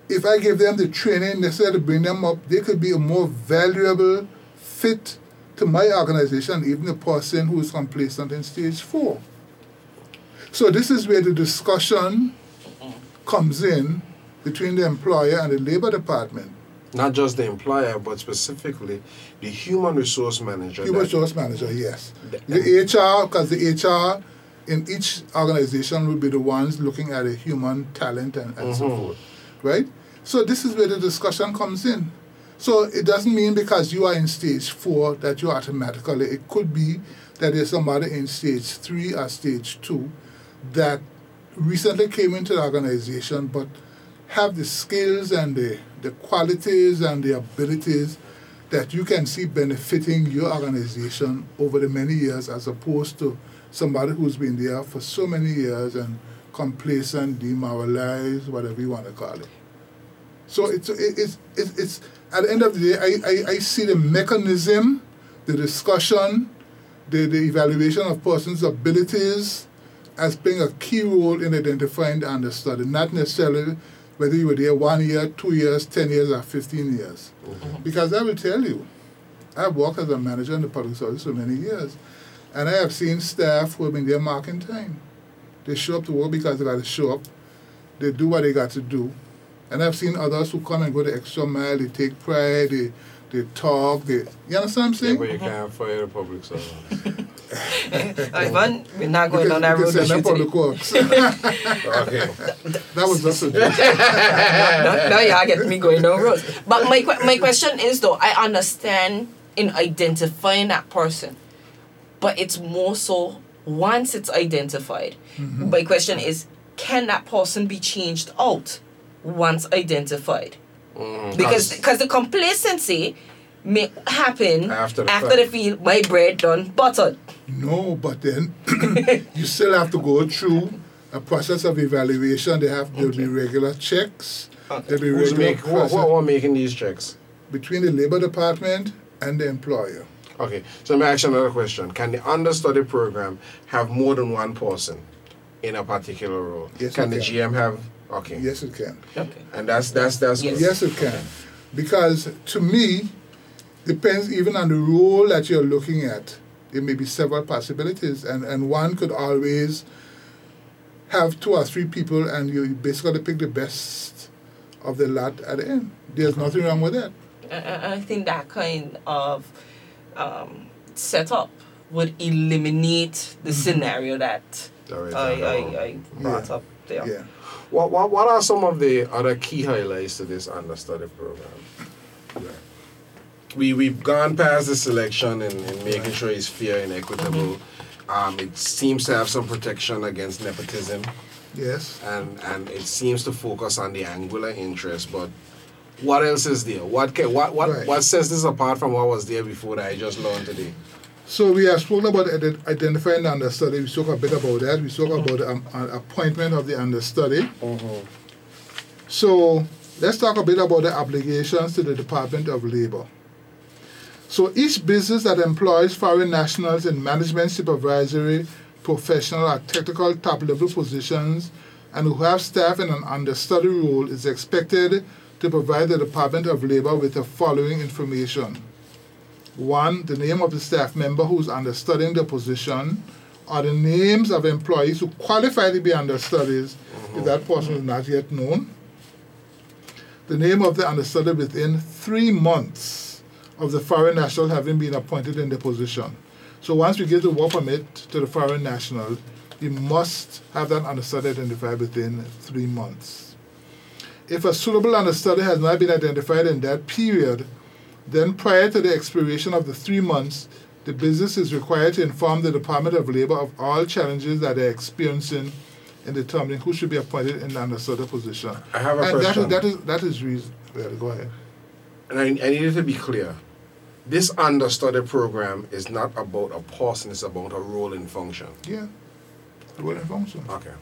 if I give them the training necessary to bring them up, they could be a more valuable fit to my organization, even the person who is complacent in stage four. So this is where the discussion comes in between the employer and the labor department. not just the employer, but specifically the human resource manager. Human resource manager, yes. Th- The HR, because the HR in each organization will be the ones looking at a human talent and, and so Mhm. forth, right? So this is where the discussion comes in. So it doesn't mean because you are in stage four that you automatically. It could be that there's somebody in stage three or stage two that recently came into the organization but have the skills and the, the qualities and the abilities that you can see benefiting your organization over the many years as opposed to somebody who's been there for so many years and complacent, demoralized, whatever you want to call it. So it's, it's, it's, it's at the end of the day, I, I, I see the mechanism, the discussion, the, the evaluation of person's abilities as playing a key role in identifying the understudy, not necessarily whether you were there one year, two years, 10 years, or 15 years. Mm-hmm. Because I will tell you, I've worked as a manager in the public service for many years, and I have seen staff who have been there marking time. They show up to work because they got to show up. They do what they got to do. And I've seen others who come and go the extra mile. They take pride. They they talk. They you understand what I'm Yeah, saying? but you mm-hmm. can't fire the public servant. Ivan, we're not going You down that road can with send you them today. public works. okay. that was just a joke. no, no, y'all get me going down roads. But my my question is though, I understand in identifying that person, but it's more so once it's identified. My question is, can that person be changed out once identified? Mhm. Because because the complacency may happen After the after the feel my bread done buttered. No, but then you still have to go through a process of evaluation. They have there'll be regular checks. There'll be Who's regular make, who, process who, who are making these checks? between the labor department and the employer. Okay, so let me ask you another question. Can the understudy program have more than one person in a particular role? Yes, can it the can. GM have? Okay. Yes, it can. Okay. And that's that's that's Yes. Yes, it can. Because to me, depends even on the role that you're looking at. There may be several possibilities, and, and one could always have two or three people, and you basically pick the best of the lot at the end. There's nothing wrong with that. I- I, I think that kind of um, setup would eliminate the scenario that There is I, I, I brought up there. Yeah. What, what, what are some of the other key highlights to this understudy program? We, we've gone past the selection and, and making sure it's fair and equitable. Um, it seems to have some protection against nepotism Yes. and, and it seems to focus on the Anguillian interest. But what else is there? What, can, what, what, Right. what sets this apart from what was there before that I just learned today? So we have spoken about ident- identifying the understudy. We spoke a bit about that. We spoke about the um, uh, appointment of the understudy. So let's talk a bit about the obligations to the Department of Labor. So each business that employs foreign nationals in management, supervisory, professional, or technical top level positions and who have staff in an understudy role is expected to provide the Department of Labor with the following information. One, the name of the staff member who's understudying the position, or the names of employees who qualify to be understudies if that person is not yet known. The name of the understudy within three months of the foreign national having been appointed in the position. So once we give the work permit to the foreign national, you must have that understudy identified within three months. If a suitable understudy has not been identified in that period, then prior to the expiration of the three months, the business is required to inform the Department of Labor of all challenges that they're experiencing in determining who should be appointed in the understudy position. I have a and question. is that is that is reason. Well, go ahead. And I, I need it to be clear. This understudy program is not about a person, it's about a role and function. Yeah. Role and function. Okay.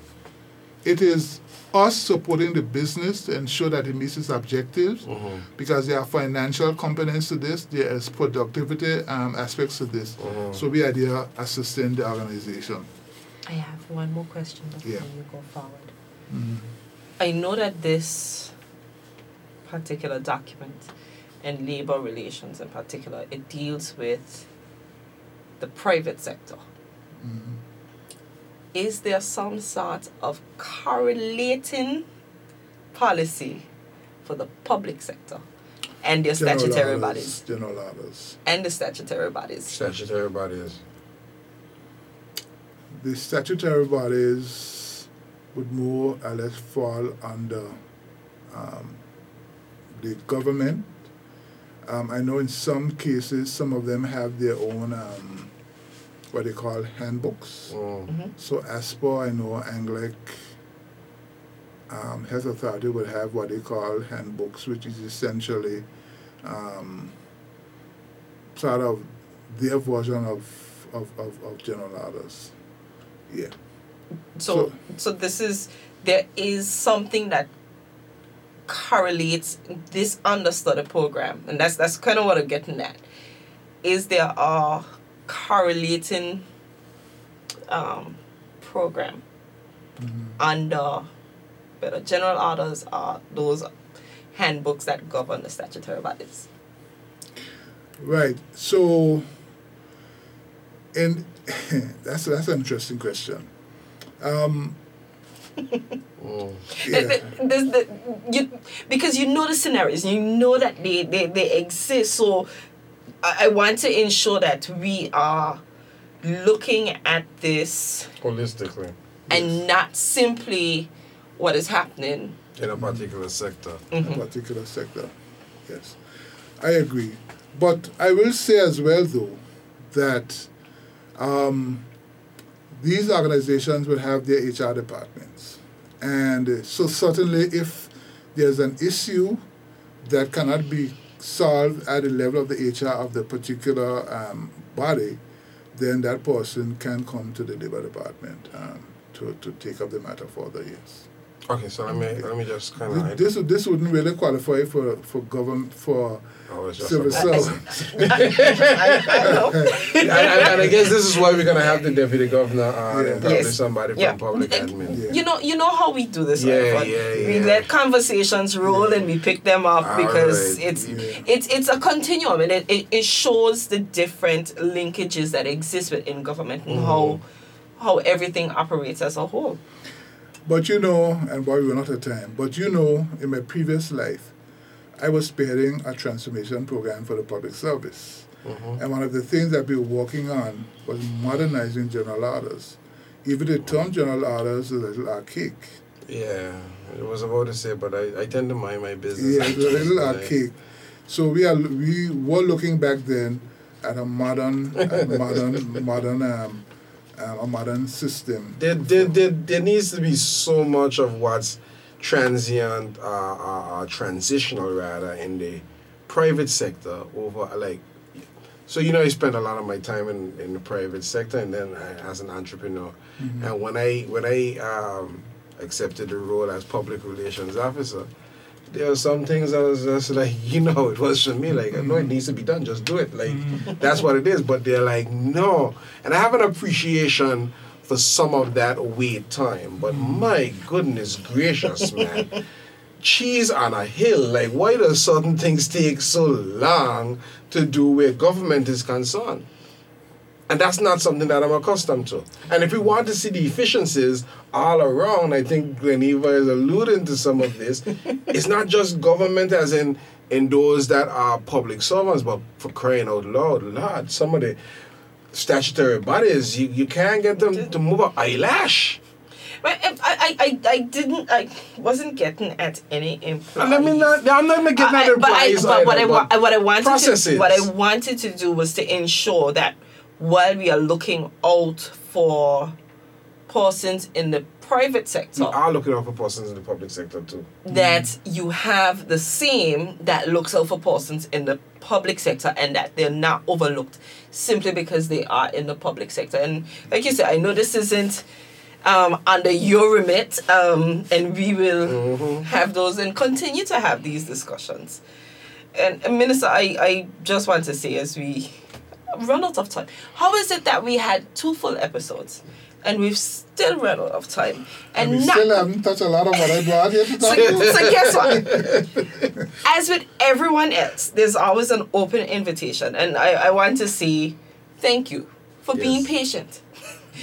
It is us supporting the business to ensure that it meets its objectives Mhm. because there are financial components to this, there is productivity um, aspects to this. Mhm. So we are there assisting the organization. I have one more question before Yeah. you go forward. I know that this particular document and labor relations in particular, it deals with the private sector. Is there some sort of correlating policy for the public sector and their General statutory orders, bodies? General orders. And the statutory bodies. Statutory bodies. the statutory bodies would more or less fall under um, the government. Um, I know in some cases, some of them have their own um, what they call handbooks. Mm. So ASPO, I know Anguilla um, Health Authority would have what they call handbooks, which is essentially um, sort of their version of, of, of, of general orders. Yeah. So, so this is there is something that correlates this under study program, and that's that's kind of what I'm getting at. Is there a correlating um, program under better general orders are those handbooks that govern the statutory bodies. Right. So, and that's that's an interesting question. Um, Mm. yeah. The- the- there's the- you, because you know the scenarios, you know that they, they, they exist. So I, I want to ensure that we are looking at this Holistically, and not simply what is happening. in a particular sector. a particular sector. Yes, I agree. But I will say as well, though, that um, these organizations will have their HR departments. And uh, so, certainly, if there's an issue that cannot be solved at the level of the HR of the particular um, body, then that person can come to the labor department um, to, to take up the matter further, yes. Okay, so let me let me just kind of. This, this this wouldn't really qualify for for government for Oh, it's just civil a- I, I and, and, and I guess this is why we're gonna have the deputy governor uh, Yeah. and probably Yes. somebody from public admin. Yeah. You know, you know how we do this. Yeah, right? But yeah, We let conversations roll and we pick them up All because right. it's Yeah. it's it's a continuum and it, it, it shows the different linkages that exist within government and how how everything operates as a whole. But you know, and boy, we are not at time. But you know, in my previous life, I was spearheading a transformation program for the public service. Mhm. And one of the things that we were working on was modernizing general orders. Even the term general orders is a little archaic. Yeah, I was about to say, but I, I tend to mind my business. Yeah, it's a little archaic. So we are we were looking back then at a modern, a modern, modern, um, um, a modern system. There, there, there, there needs to be so much of what's transient, uh, uh, uh, transitional rather, in the private sector over like. So you know, I spent a lot of my time in, in the private sector, and then I, as an entrepreneur. And when I when I um, accepted the role as public relations officer, there were some things I was just like, you know, it was for me like, no, it needs to be done, just do it. Like that's what it is. But they're like, no, and I have an appreciation for some of that wait time. But my goodness gracious, man. Cheese on a hill. Like, why does certain things take so long to do where government is concerned? And that's not something that I'm accustomed to. And if we want to see the efficiencies all around, I think Gleneva is alluding to some of this. it's not just government as in in those that are public servants, but for crying out loud, Lord, some of the statutory bodies, you, you can't get them to move an eyelash. But if I, I, I, I didn't I wasn't getting at any employees. I mean, not, I'm not getting I- at I- but I, employees but what I but what I wanted processes. to what I wanted to do was to ensure that while we are looking out for persons in the private sector, we are looking out for persons in the public sector too. that you have the same that looks out for persons in the public sector and that they're not overlooked simply because they are in the public sector. And like you said, I know this isn't um, under your remit, um, and we will have those and continue to have these discussions. And, and Minister, I, I just want to say as we run out of time, how is it that we had two full episodes and we've still run out of time and, And we not still haven't touched a lot of what I brought here to so, talk about. so guess what? As with everyone else, there's always an open invitation, and I, I want to say thank you for being patient.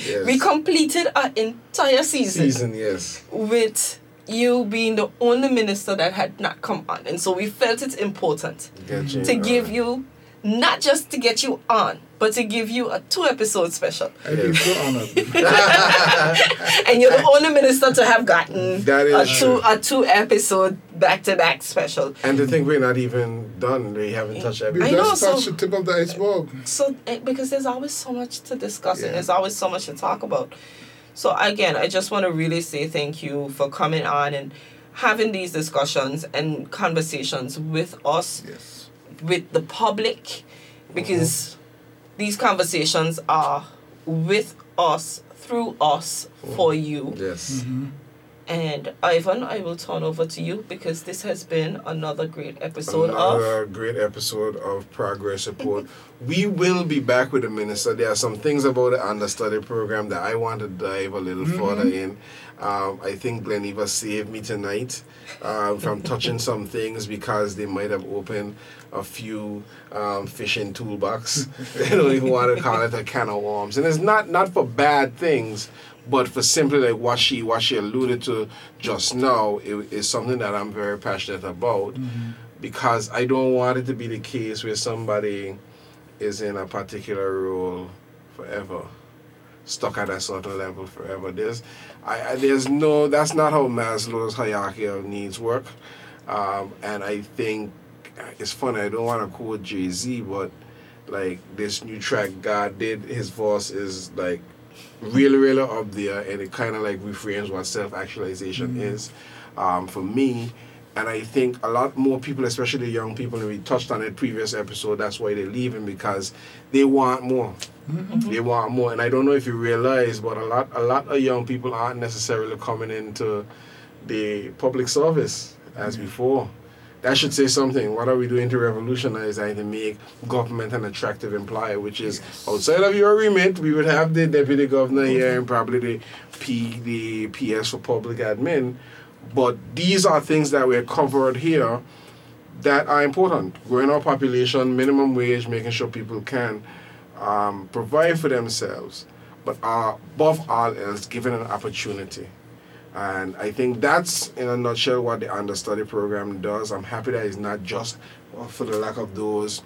Yes. We completed our entire season, Season, yes. with you being the only minister that had not come on, and so we felt it's important to give you not just to get you on, but to give you a two episode special. I feel so honored. And you're the only minister to have gotten That a is two true. a two episode back to back special. And to think we're not even done, we haven't touched We everything. I know, just so- the tip of the iceberg. So eh, because there's always so much to discuss and there's always so much to talk about. So again, I just want to really say thank you for coming on and having these discussions and conversations with us, Yes. with the public, because these conversations are with us, through us, for you. Yes. Mm-hmm. And Ivan, I will turn over to you because this has been another great episode of. Another great episode of Progress Report. we will be back with the minister. There are some things about the understudy program that I want to dive a little further in. Um, I think Gleniva saved me tonight um, from touching some things because they might have opened a few um, fishing toolbox. they don't even want to call it a can of worms, and it's not not for bad things but for simply like what she what she alluded to just now it is something that I'm very passionate about. Because I don't want it to be the case where somebody is in a particular role forever stuck at a certain level forever. There's I, I there's no that's not how Maslow's hierarchy of needs work. Um, and I think it's funny I don't want to quote Jay-Z but like this new track God did his voice is like really really up there and it kind of like reframes what self-actualization is um, for me and I think a lot more people, especially the young people, and we touched on it previous episode. That's why they're leaving because they want more. They want more, and I don't know if you realize, but a lot, a lot of young people aren't necessarily coming into the public service as before. That should say something. What are we doing to revolutionize and to make government an attractive employer? Which is outside of your remit. We would have the deputy governor here and probably the P, the PS for public admin. But these are things that were covered here that are important. Growing our population, minimum wage, making sure people can um, provide for themselves, but are above all else given an opportunity. And I think that's, in a nutshell, what the understudy program does. I'm happy that it's not just for the lack of those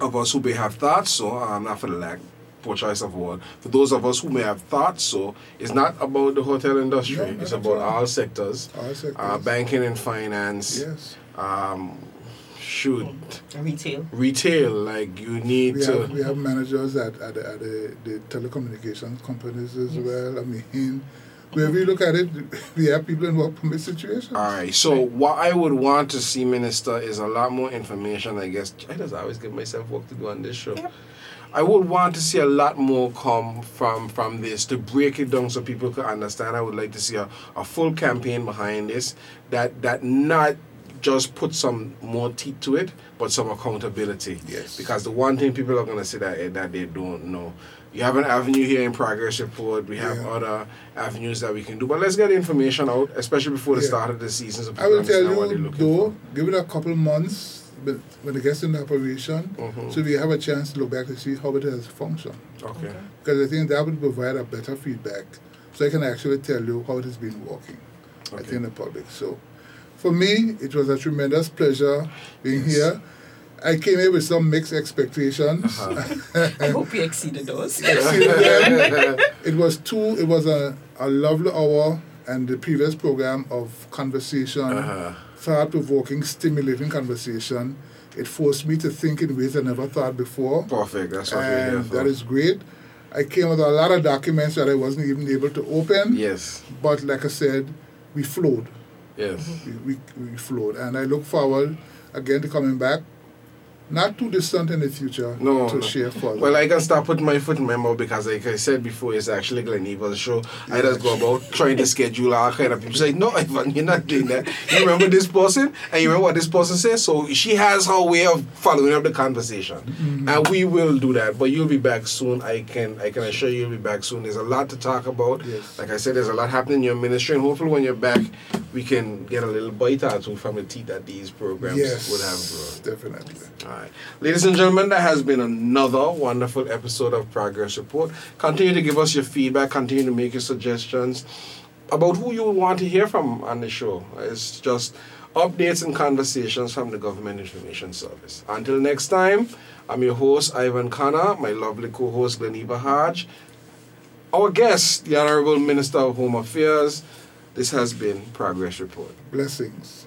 of us who may have thought so, um, not for the lack, poor choice of word. For those of us who may have thought so, it's not about the hotel industry. No, it's about all. all sectors. All sectors. Uh, banking and finance. Yes. Um, shoot, Retail. retail. Like you need We to. have, we have managers at, at, the, at the, the telecommunications companies as well. I mean, wherever you look at it, we have people in work permit situations. All right. So what I would want to see, Minister, is a lot more information. I guess I just always give myself work to do on this show. Yep. I would want to see a lot more come from from this to break it down so people could understand. I would like to see a, a full campaign behind this that that not just put some more teeth to it, but some accountability. Yes. Because the one thing people are gonna say that that they don't know. You have an avenue here in Progress Report. We have Yeah. other avenues that we can do. But let's get the information out, especially before the Yeah. start of the season, so I will tell understand what they're you, looking though, give it a couple months but when it gets into operation, Mhm. so we have a chance to look back to see how it has functioned. Okay. Because I think that would provide a better feedback, so I can actually tell you how it has been working. I think the public. So, for me, it was a tremendous pleasure being Yes. here. I came here with some mixed expectations. Uh-huh. I hope you exceeded those. it was two. It was a, a lovely hour, and the previous program of conversation, Uh-huh. thought-provoking, stimulating conversation. It forced me to think in ways I never thought before, Perfect. That's what we're here and for. that is great. I came with a lot of documents that I wasn't even able to open, yes. but like I said, we flowed. Yes. we, we, we flowed. And I look forward again to coming back, not too distant in the future, No, to no. share further. Well, I can start putting my foot in my mouth because, like I said before, it's actually Gleniva's show. I just go about trying to schedule all kind of people. Say, no, Ivan, you're not doing that. You remember this person, and you remember what this person says. So she has her way of following up the conversation, mm-hmm. and we will do that. But you'll be back soon. I can, I can assure you, you'll be back soon. There's a lot to talk about. Yes. Like I said, there's a lot happening in your ministry, and hopefully, when you're back, we can get a little bite or two from the teeth that these programs yes, would have. grown. definitely. Ladies and gentlemen, that has been another wonderful episode of Progress Report. Continue to give us your feedback, continue to make your suggestions. about who you want to hear from on the show. It's just updates and conversations from the Government Information Service. Until next time, I'm your host, Ivan Khanna, my lovely co host, Gleniva Hodge. Our guest, the Honorable Minister of Home Affairs. This has been Progress Report. Blessings.